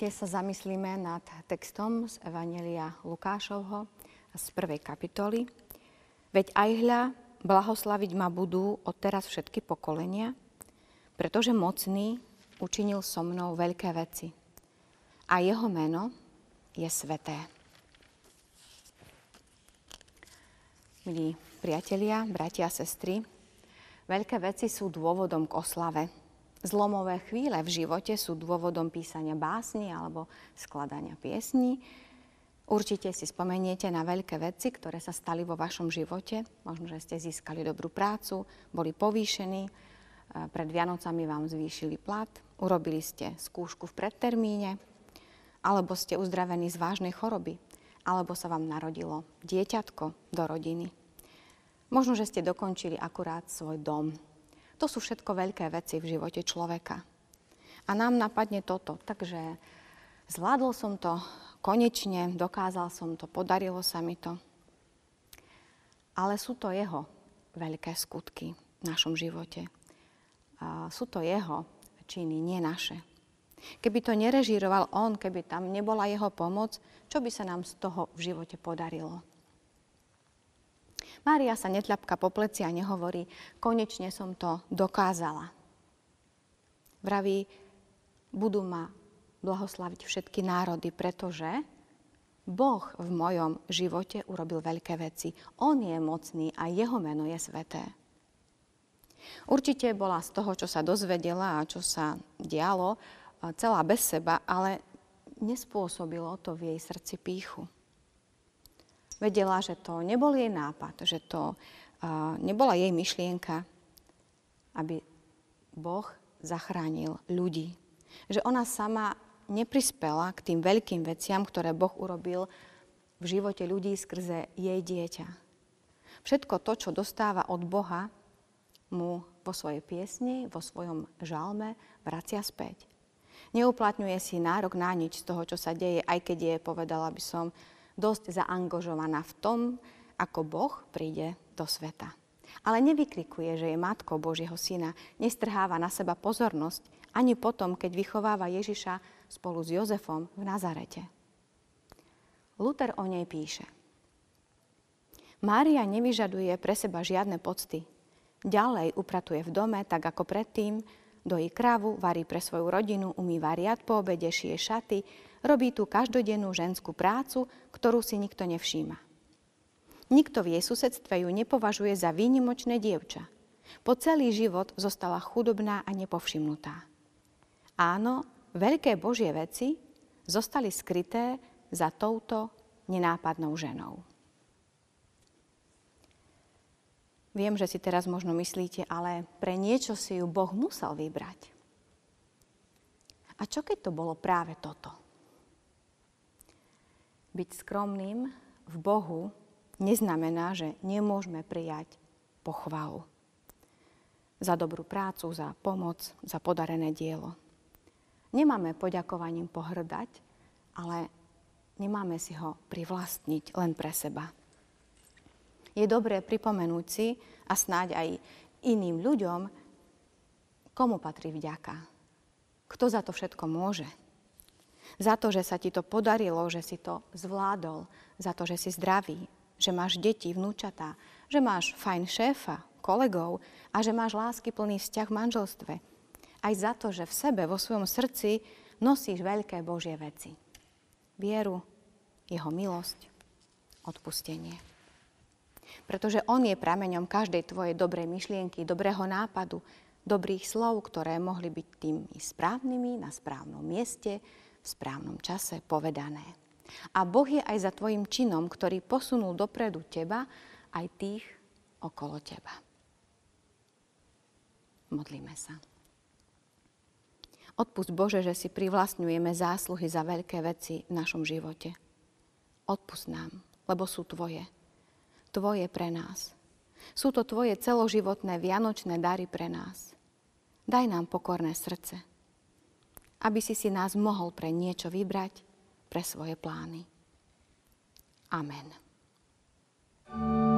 Dnes sa zamyslíme nad textom z Evanelia Lukášovho z prvej kapitoly. Veď aj hľa, blahoslaviť ma budú od teraz všetky pokolenia, pretože mocný učinil so mnou veľké veci. A jeho meno je sveté. Milí priatelia, bratia a sestry, veľké veci sú dôvodom k oslave Zlomové chvíle v živote sú dôvodom písania básni alebo skladania piesní. Určite si spomeniete na veľké veci, ktoré sa stali vo vašom živote. Možno, že ste získali dobrú prácu, boli povýšení, pred Vianocami vám zvýšili plat, urobili ste skúšku v predtermíne, alebo ste uzdravení z vážnej choroby, alebo sa vám narodilo dieťatko do rodiny. Možno, že ste dokončili akurát svoj dom, to sú všetko veľké veci v živote človeka. A nám napadne toto, takže zvládol som to, konečne dokázal som to, podarilo sa mi to. Ale sú to jeho veľké skutky v našom živote. A sú to jeho činy, nie naše. Keby to nerežíroval on, keby tam nebola jeho pomoc, čo by sa nám z toho v živote podarilo? Mária sa netľapka po pleci a nehovorí, konečne som to dokázala. Vraví, budú ma blahoslaviť všetky národy, pretože Boh v mojom živote urobil veľké veci. On je mocný a jeho meno je sveté. Určite bola z toho, čo sa dozvedela a čo sa dialo, celá bez seba, ale nespôsobilo to v jej srdci píchu. Vedela, že to nebol jej nápad, že to uh, nebola jej myšlienka, aby Boh zachránil ľudí. Že ona sama neprispela k tým veľkým veciam, ktoré Boh urobil v živote ľudí skrze jej dieťa. Všetko to, čo dostáva od Boha, mu vo svojej piesni, vo svojom žalme vracia späť. Neuplatňuje si nárok na nič z toho, čo sa deje, aj keď je, povedala by som, dosť zaangažovaná v tom, ako Boh príde do sveta. Ale nevykrikuje, že je matkou Božieho syna, nestrháva na seba pozornosť ani potom, keď vychováva Ježiša spolu s Jozefom v Nazarete. Luther o nej píše. Mária nevyžaduje pre seba žiadne pocty. Ďalej upratuje v dome, tak ako predtým, dojí krávu, varí pre svoju rodinu, umýva riad po obede, šije šaty, robí tú každodennú ženskú prácu, ktorú si nikto nevšíma. Nikto v jej susedstve ju nepovažuje za výnimočné dievča. Po celý život zostala chudobná a nepovšimnutá. Áno, veľké Božie veci zostali skryté za touto nenápadnou ženou. Viem, že si teraz možno myslíte, ale pre niečo si ju Boh musel vybrať. A čo keď to bolo práve toto? Byť skromným v Bohu neznamená, že nemôžeme prijať pochvalu za dobrú prácu, za pomoc, za podarené dielo. Nemáme poďakovaním pohrdať, ale nemáme si ho privlastniť len pre seba. Je dobré pripomenúť si a snáď aj iným ľuďom, komu patrí vďaka. Kto za to všetko môže? Za to, že sa ti to podarilo, že si to zvládol, za to, že si zdravý, že máš deti, vnúčatá, že máš fajn šéfa, kolegov a že máš lásky plný vzťah v manželstve. Aj za to, že v sebe, vo svojom srdci nosíš veľké Božie veci. Vieru, jeho milosť, odpustenie. Pretože on je prameňom každej tvojej dobrej myšlienky, dobrého nápadu, dobrých slov, ktoré mohli byť tými správnymi na správnom mieste, v správnom čase povedané. A Boh je aj za tvojim činom, ktorý posunul dopredu teba, aj tých okolo teba. Modlíme sa. Odpust Bože, že si privlastňujeme zásluhy za veľké veci v našom živote. Odpust nám, lebo sú Tvoje tvoje pre nás. Sú to tvoje celoživotné vianočné dary pre nás. Daj nám pokorné srdce, aby si si nás mohol pre niečo vybrať, pre svoje plány. Amen. thank you